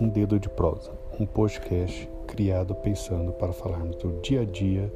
Um Dedo de Prosa, um podcast criado pensando para falarmos do dia a dia